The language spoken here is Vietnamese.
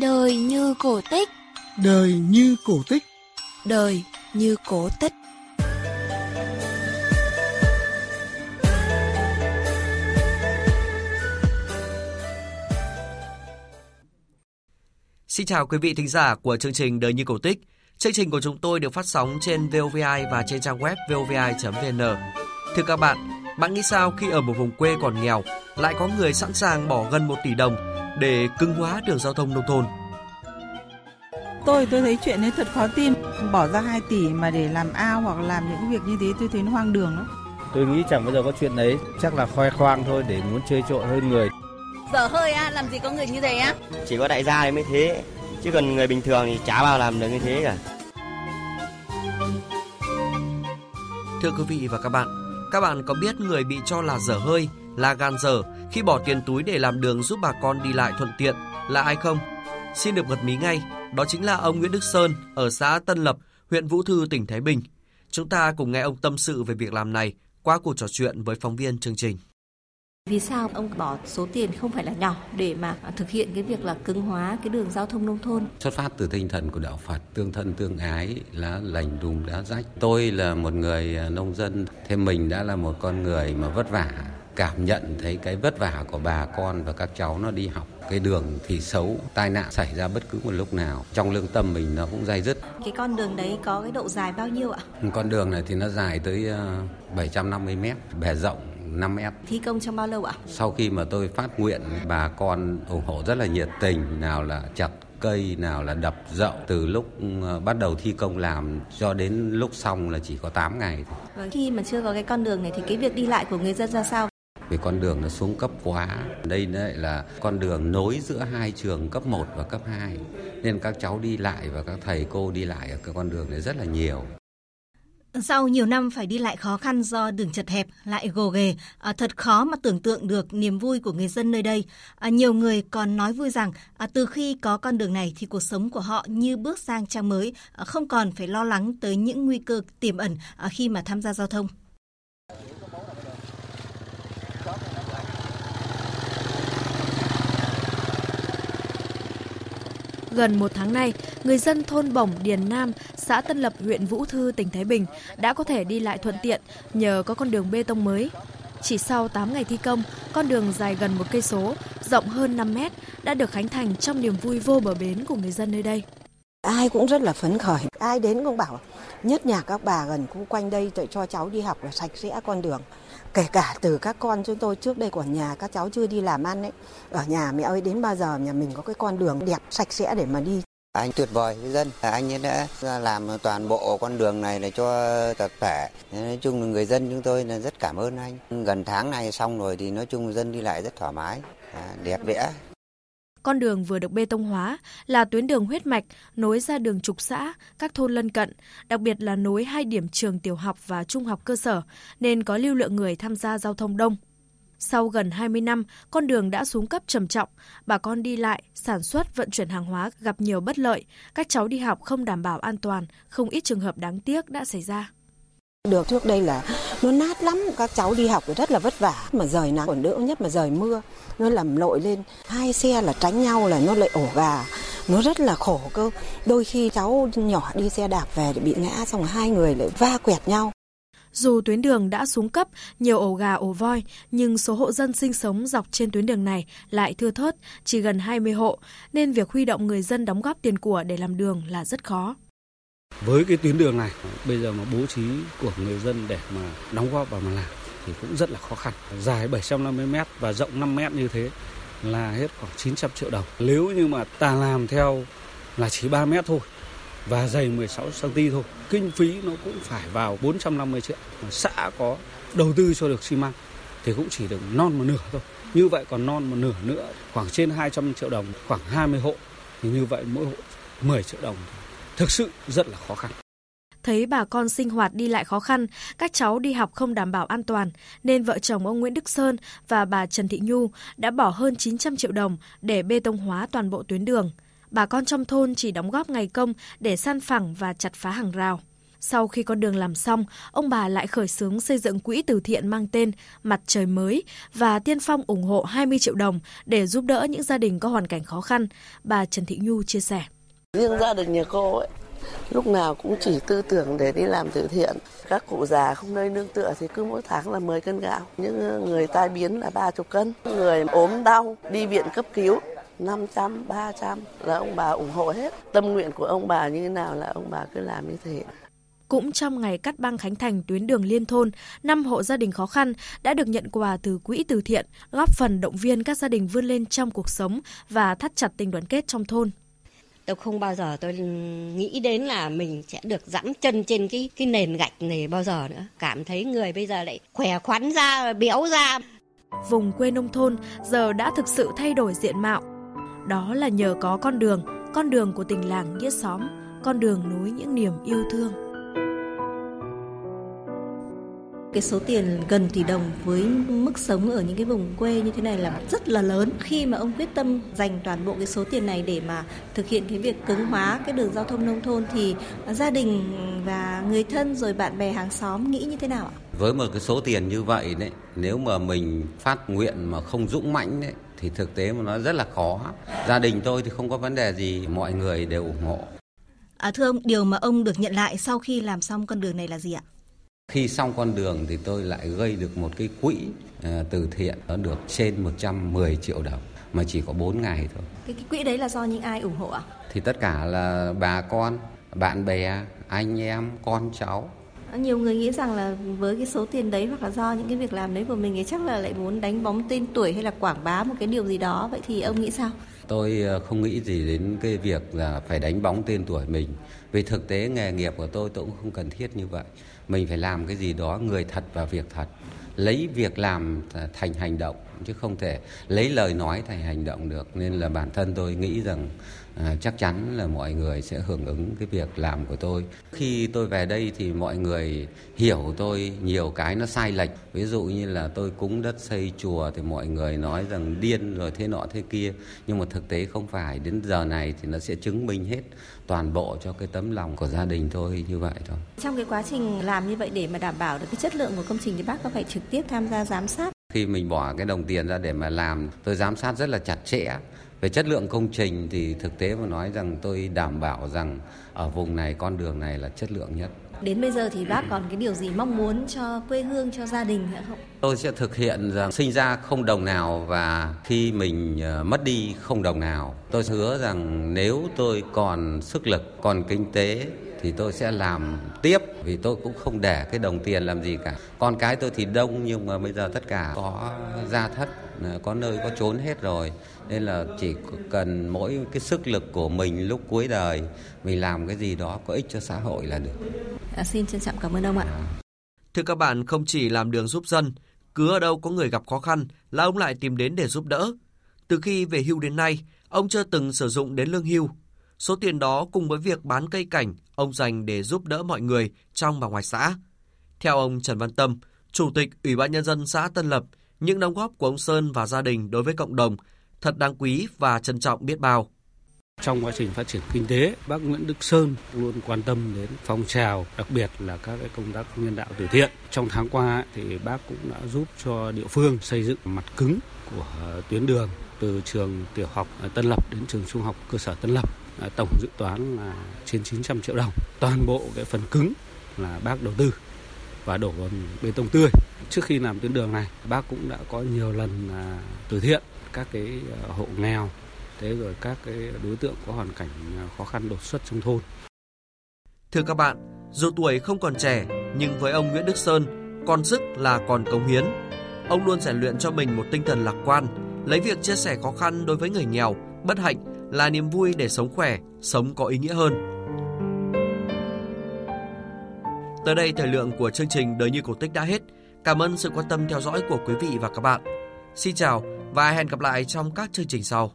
Đời như cổ tích Đời như cổ tích Đời như cổ tích Xin chào quý vị thính giả của chương trình Đời như cổ tích. Chương trình của chúng tôi được phát sóng trên VOVI và trên trang web vovi.vn. Thưa các bạn, bạn nghĩ sao khi ở một vùng quê còn nghèo lại có người sẵn sàng bỏ gần 1 tỷ đồng để cứng hóa đường giao thông nông thôn? Tôi tôi thấy chuyện ấy thật khó tin, bỏ ra 2 tỷ mà để làm ao hoặc làm những việc như thế tôi thấy nó hoang đường lắm. Tôi nghĩ chẳng bao giờ có chuyện đấy, chắc là khoe khoang thôi để muốn chơi trội hơn người. Dở hơi á, làm gì có người như thế á? Chỉ có đại gia mới thế, chứ còn người bình thường thì chả bao làm được như thế cả. Thưa quý vị và các bạn, các bạn có biết người bị cho là dở hơi, là gan dở khi bỏ tiền túi để làm đường giúp bà con đi lại thuận tiện là ai không? Xin được bật mí ngay, đó chính là ông Nguyễn Đức Sơn ở xã Tân Lập, huyện Vũ Thư, tỉnh Thái Bình. Chúng ta cùng nghe ông tâm sự về việc làm này qua cuộc trò chuyện với phóng viên chương trình. Vì sao ông bỏ số tiền không phải là nhỏ để mà thực hiện cái việc là cứng hóa cái đường giao thông nông thôn? Xuất phát từ tinh thần của đạo Phật tương thân tương ái lá lành đùm đá rách. Tôi là một người nông dân, thêm mình đã là một con người mà vất vả cảm nhận thấy cái vất vả của bà con và các cháu nó đi học cái đường thì xấu tai nạn xảy ra bất cứ một lúc nào trong lương tâm mình nó cũng dai dứt cái con đường đấy có cái độ dài bao nhiêu ạ con đường này thì nó dài tới 750 mét bề rộng 5 mét. Thi công trong bao lâu ạ? Sau khi mà tôi phát nguyện, bà con ủng hộ rất là nhiệt tình, nào là chặt cây, nào là đập dậu. Từ lúc bắt đầu thi công làm cho đến lúc xong là chỉ có 8 ngày. Vâng, khi mà chưa có cái con đường này thì cái việc đi lại của người dân ra sao? Vì con đường nó xuống cấp quá. Đây lại là con đường nối giữa hai trường cấp 1 và cấp 2. Nên các cháu đi lại và các thầy cô đi lại ở cái con đường này rất là nhiều. Sau nhiều năm phải đi lại khó khăn do đường chật hẹp lại gồ ghề, à, thật khó mà tưởng tượng được niềm vui của người dân nơi đây. À, nhiều người còn nói vui rằng à, từ khi có con đường này thì cuộc sống của họ như bước sang trang mới, à, không còn phải lo lắng tới những nguy cơ tiềm ẩn à, khi mà tham gia giao thông. Gần một tháng nay, người dân thôn Bổng Điền Nam, xã Tân Lập, huyện Vũ Thư, tỉnh Thái Bình đã có thể đi lại thuận tiện nhờ có con đường bê tông mới. Chỉ sau 8 ngày thi công, con đường dài gần một cây số, rộng hơn 5 mét đã được khánh thành trong niềm vui vô bờ bến của người dân nơi đây. Ai cũng rất là phấn khởi, ai đến cũng bảo nhất nhà các bà gần khu quanh đây để cho cháu đi học là sạch sẽ con đường kể cả từ các con chúng tôi trước đây của nhà, các cháu chưa đi làm ăn ấy. Ở nhà mẹ ơi, đến bao giờ nhà mình có cái con đường đẹp, sạch sẽ để mà đi? Anh tuyệt vời với dân. Anh ấy đã làm toàn bộ con đường này để cho tập thể. Nói chung là người dân chúng tôi là rất cảm ơn anh. Gần tháng này xong rồi thì nói chung dân đi lại rất thoải mái. À, đẹp đẽ con đường vừa được bê tông hóa là tuyến đường huyết mạch nối ra đường trục xã, các thôn lân cận, đặc biệt là nối hai điểm trường tiểu học và trung học cơ sở, nên có lưu lượng người tham gia giao thông đông. Sau gần 20 năm, con đường đã xuống cấp trầm trọng, bà con đi lại, sản xuất, vận chuyển hàng hóa gặp nhiều bất lợi, các cháu đi học không đảm bảo an toàn, không ít trường hợp đáng tiếc đã xảy ra. Được trước đây là nó nát lắm, các cháu đi học rất là vất vả, mà rời nắng còn đỡ nhất mà rời mưa, nó làm lội lên, hai xe là tránh nhau là nó lại ổ gà, nó rất là khổ cơ. Đôi khi cháu nhỏ đi xe đạp về thì bị ngã xong hai người lại va quẹt nhau. Dù tuyến đường đã xuống cấp, nhiều ổ gà ổ voi, nhưng số hộ dân sinh sống dọc trên tuyến đường này lại thưa thớt, chỉ gần 20 hộ, nên việc huy động người dân đóng góp tiền của để làm đường là rất khó. Với cái tuyến đường này, bây giờ mà bố trí của người dân để mà đóng góp vào mà làm thì cũng rất là khó khăn. Dài 750 m và rộng 5 m như thế là hết khoảng 900 triệu đồng. Nếu như mà ta làm theo là chỉ 3 mét thôi và dày 16 cm thôi, kinh phí nó cũng phải vào 450 triệu. Mà xã có đầu tư cho được xi măng thì cũng chỉ được non một nửa thôi. Như vậy còn non một nửa nữa, khoảng trên 200 triệu đồng, khoảng 20 hộ thì như vậy mỗi hộ 10 triệu đồng thực sự rất là khó khăn. Thấy bà con sinh hoạt đi lại khó khăn, các cháu đi học không đảm bảo an toàn, nên vợ chồng ông Nguyễn Đức Sơn và bà Trần Thị Nhu đã bỏ hơn 900 triệu đồng để bê tông hóa toàn bộ tuyến đường. Bà con trong thôn chỉ đóng góp ngày công để san phẳng và chặt phá hàng rào. Sau khi con đường làm xong, ông bà lại khởi xướng xây dựng quỹ từ thiện mang tên Mặt trời mới và tiên phong ủng hộ 20 triệu đồng để giúp đỡ những gia đình có hoàn cảnh khó khăn. Bà Trần Thị Nhu chia sẻ. Riêng gia đình nhà cô ấy, lúc nào cũng chỉ tư tưởng để đi làm từ thiện. Các cụ già không nơi nương tựa thì cứ mỗi tháng là 10 cân gạo. Những người tai biến là 30 cân. Người ốm đau, đi viện cấp cứu 500, 300 là ông bà ủng hộ hết. Tâm nguyện của ông bà như thế nào là ông bà cứ làm như thế. Cũng trong ngày cắt băng khánh thành tuyến đường liên thôn, năm hộ gia đình khó khăn đã được nhận quà từ quỹ từ thiện, góp phần động viên các gia đình vươn lên trong cuộc sống và thắt chặt tình đoàn kết trong thôn. Tôi không bao giờ tôi nghĩ đến là mình sẽ được dẫm chân trên cái cái nền gạch này bao giờ nữa. Cảm thấy người bây giờ lại khỏe khoắn ra, béo ra. Vùng quê nông thôn giờ đã thực sự thay đổi diện mạo. Đó là nhờ có con đường, con đường của tình làng nghĩa xóm, con đường nối những niềm yêu thương. Cái số tiền gần tỷ đồng với mức sống ở những cái vùng quê như thế này là rất là lớn khi mà ông quyết tâm dành toàn bộ cái số tiền này để mà thực hiện cái việc cứng hóa cái đường giao thông nông thôn thì gia đình và người thân rồi bạn bè hàng xóm nghĩ như thế nào ạ? Với một cái số tiền như vậy đấy, nếu mà mình phát nguyện mà không dũng mãnh đấy thì thực tế mà nó rất là khó. Gia đình tôi thì không có vấn đề gì, mọi người đều ủng hộ. À, thưa ông, điều mà ông được nhận lại sau khi làm xong con đường này là gì ạ? Khi xong con đường thì tôi lại gây được một cái quỹ uh, từ thiện nó được trên 110 triệu đồng mà chỉ có 4 ngày thôi. Cái, cái quỹ đấy là do những ai ủng hộ ạ? Thì tất cả là bà con, bạn bè, anh em, con cháu. Nhiều người nghĩ rằng là với cái số tiền đấy hoặc là do những cái việc làm đấy của mình thì chắc là lại muốn đánh bóng tên tuổi hay là quảng bá một cái điều gì đó. Vậy thì ông nghĩ sao? Tôi ờ, không nghĩ gì đến cái việc là phải đánh bóng tên tuổi mình. Vì thực tế nghề nghiệp của tôi tôi cũng không cần thiết như vậy. Mình phải làm cái gì đó người thật và việc thật. Lấy việc làm ờ, thành hành động chứ không thể lấy lời nói thành hành động được. Nên là bản thân tôi nghĩ rằng à, chắc chắn là mọi người sẽ hưởng ứng cái việc làm của tôi. Khi tôi về đây thì mọi người hiểu tôi nhiều cái nó sai lệch. Ví dụ như là tôi cúng đất xây chùa thì mọi người nói rằng điên rồi thế nọ thế kia. Nhưng mà thực tế không phải đến giờ này thì nó sẽ chứng minh hết toàn bộ cho cái tấm lòng của gia đình tôi như vậy thôi. Trong cái quá trình làm như vậy để mà đảm bảo được cái chất lượng của công trình thì bác có phải trực tiếp tham gia giám sát khi mình bỏ cái đồng tiền ra để mà làm, tôi giám sát rất là chặt chẽ. Về chất lượng công trình thì thực tế mà nói rằng tôi đảm bảo rằng ở vùng này, con đường này là chất lượng nhất. Đến bây giờ thì bác còn cái điều gì mong muốn cho quê hương, cho gia đình nữa không? Tôi sẽ thực hiện rằng sinh ra không đồng nào và khi mình ờ, mất đi không đồng nào. Tôi hứa rằng nếu tôi còn sức lực, còn kinh tế thì tôi sẽ làm tiếp vì tôi cũng không để cái đồng tiền làm gì cả. Con cái tôi thì đông nhưng mà bây giờ tất cả có gia thất, có nơi có trốn hết rồi nên là chỉ cần mỗi cái sức lực của mình lúc cuối đời mình làm cái gì đó có ích cho xã hội là được. À, xin trân trọng cảm ơn ông ạ. Thưa các bạn, không chỉ làm đường giúp dân, cứ ở đâu có người gặp khó khăn là ông lại tìm đến để giúp đỡ. Từ khi về hưu đến nay, ông chưa từng sử dụng đến lương hưu. Số tiền đó cùng với việc bán cây cảnh, ông dành để giúp đỡ mọi người trong và ngoài xã. Theo ông Trần Văn Tâm, Chủ tịch Ủy ban Nhân dân xã Tân Lập, những đóng góp của ông Sơn và gia đình đối với cộng đồng thật đáng quý và trân trọng biết bao. Trong quá trình phát triển kinh tế, bác Nguyễn Đức Sơn luôn quan tâm đến phong trào, đặc biệt là các cái công tác nhân đạo từ thiện. Trong tháng qua thì bác cũng đã giúp cho địa phương xây dựng mặt cứng của tuyến đường từ trường tiểu học Tân Lập đến trường trung học cơ sở Tân Lập. Tổng dự toán là trên 900 triệu đồng. Toàn bộ cái phần cứng là bác đầu tư và đổ bê tông tươi. Trước khi làm tuyến đường này, bác cũng đã có nhiều lần à, từ thiện các cái à, hộ nghèo thế rồi các cái đối tượng có hoàn cảnh à, khó khăn đột xuất trong thôn. Thưa các bạn, dù tuổi không còn trẻ nhưng với ông Nguyễn Đức Sơn, còn sức là còn cống hiến. Ông luôn rèn luyện cho mình một tinh thần lạc quan, lấy việc chia sẻ khó khăn đối với người nghèo, bất hạnh là niềm vui để sống khỏe, sống có ý nghĩa hơn. Tới đây thời lượng của chương trình Đời như cổ tích đã hết. Cảm ơn sự quan tâm theo dõi của quý vị và các bạn. Xin chào và hẹn gặp lại trong các chương trình sau.